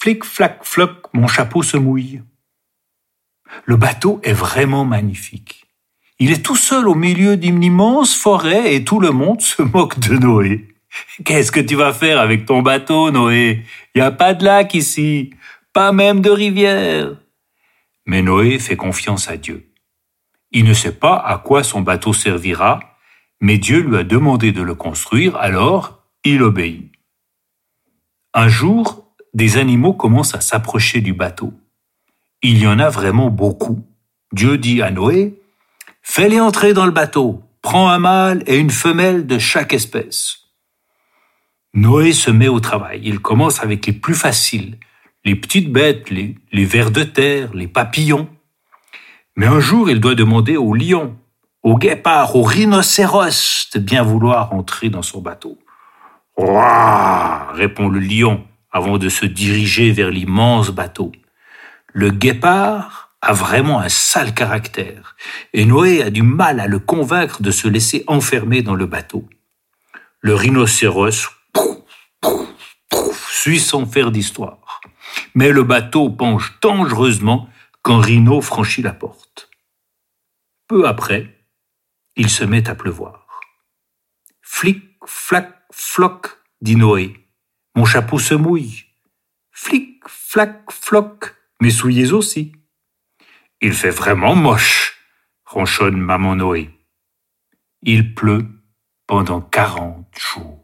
Flic, flac, floc, mon chapeau se mouille. Le bateau est vraiment magnifique. Il est tout seul au milieu d'une immense forêt et tout le monde se moque de Noé. Qu'est-ce que tu vas faire avec ton bateau, Noé? Il n'y a pas de lac ici, pas même de rivière. Mais Noé fait confiance à Dieu. Il ne sait pas à quoi son bateau servira, mais Dieu lui a demandé de le construire, alors il obéit. Un jour, des animaux commencent à s'approcher du bateau. Il y en a vraiment beaucoup. Dieu dit à Noé, Fais-les entrer dans le bateau, prends un mâle et une femelle de chaque espèce. Noé se met au travail. Il commence avec les plus faciles, les petites bêtes, les, vers de terre, les papillons. Mais un jour, il doit demander au lion, au guépard, au rhinocéros de bien vouloir entrer dans son bateau. Ouah répond le lion avant de se diriger vers l'immense bateau. Le guépard a vraiment un sale caractère, et Noé a du mal à le convaincre de se laisser enfermer dans le bateau. Le rhinocéros suit son fer d'histoire. Mais le bateau penche dangereusement quand Rhino franchit la porte. Peu après, il se met à pleuvoir. Flic, flac, floc, dit Noé. Mon chapeau se mouille. Flic, flac, floc, mes souliers aussi. Il fait vraiment moche, ronchonne maman Noé. Il pleut pendant quarante jours.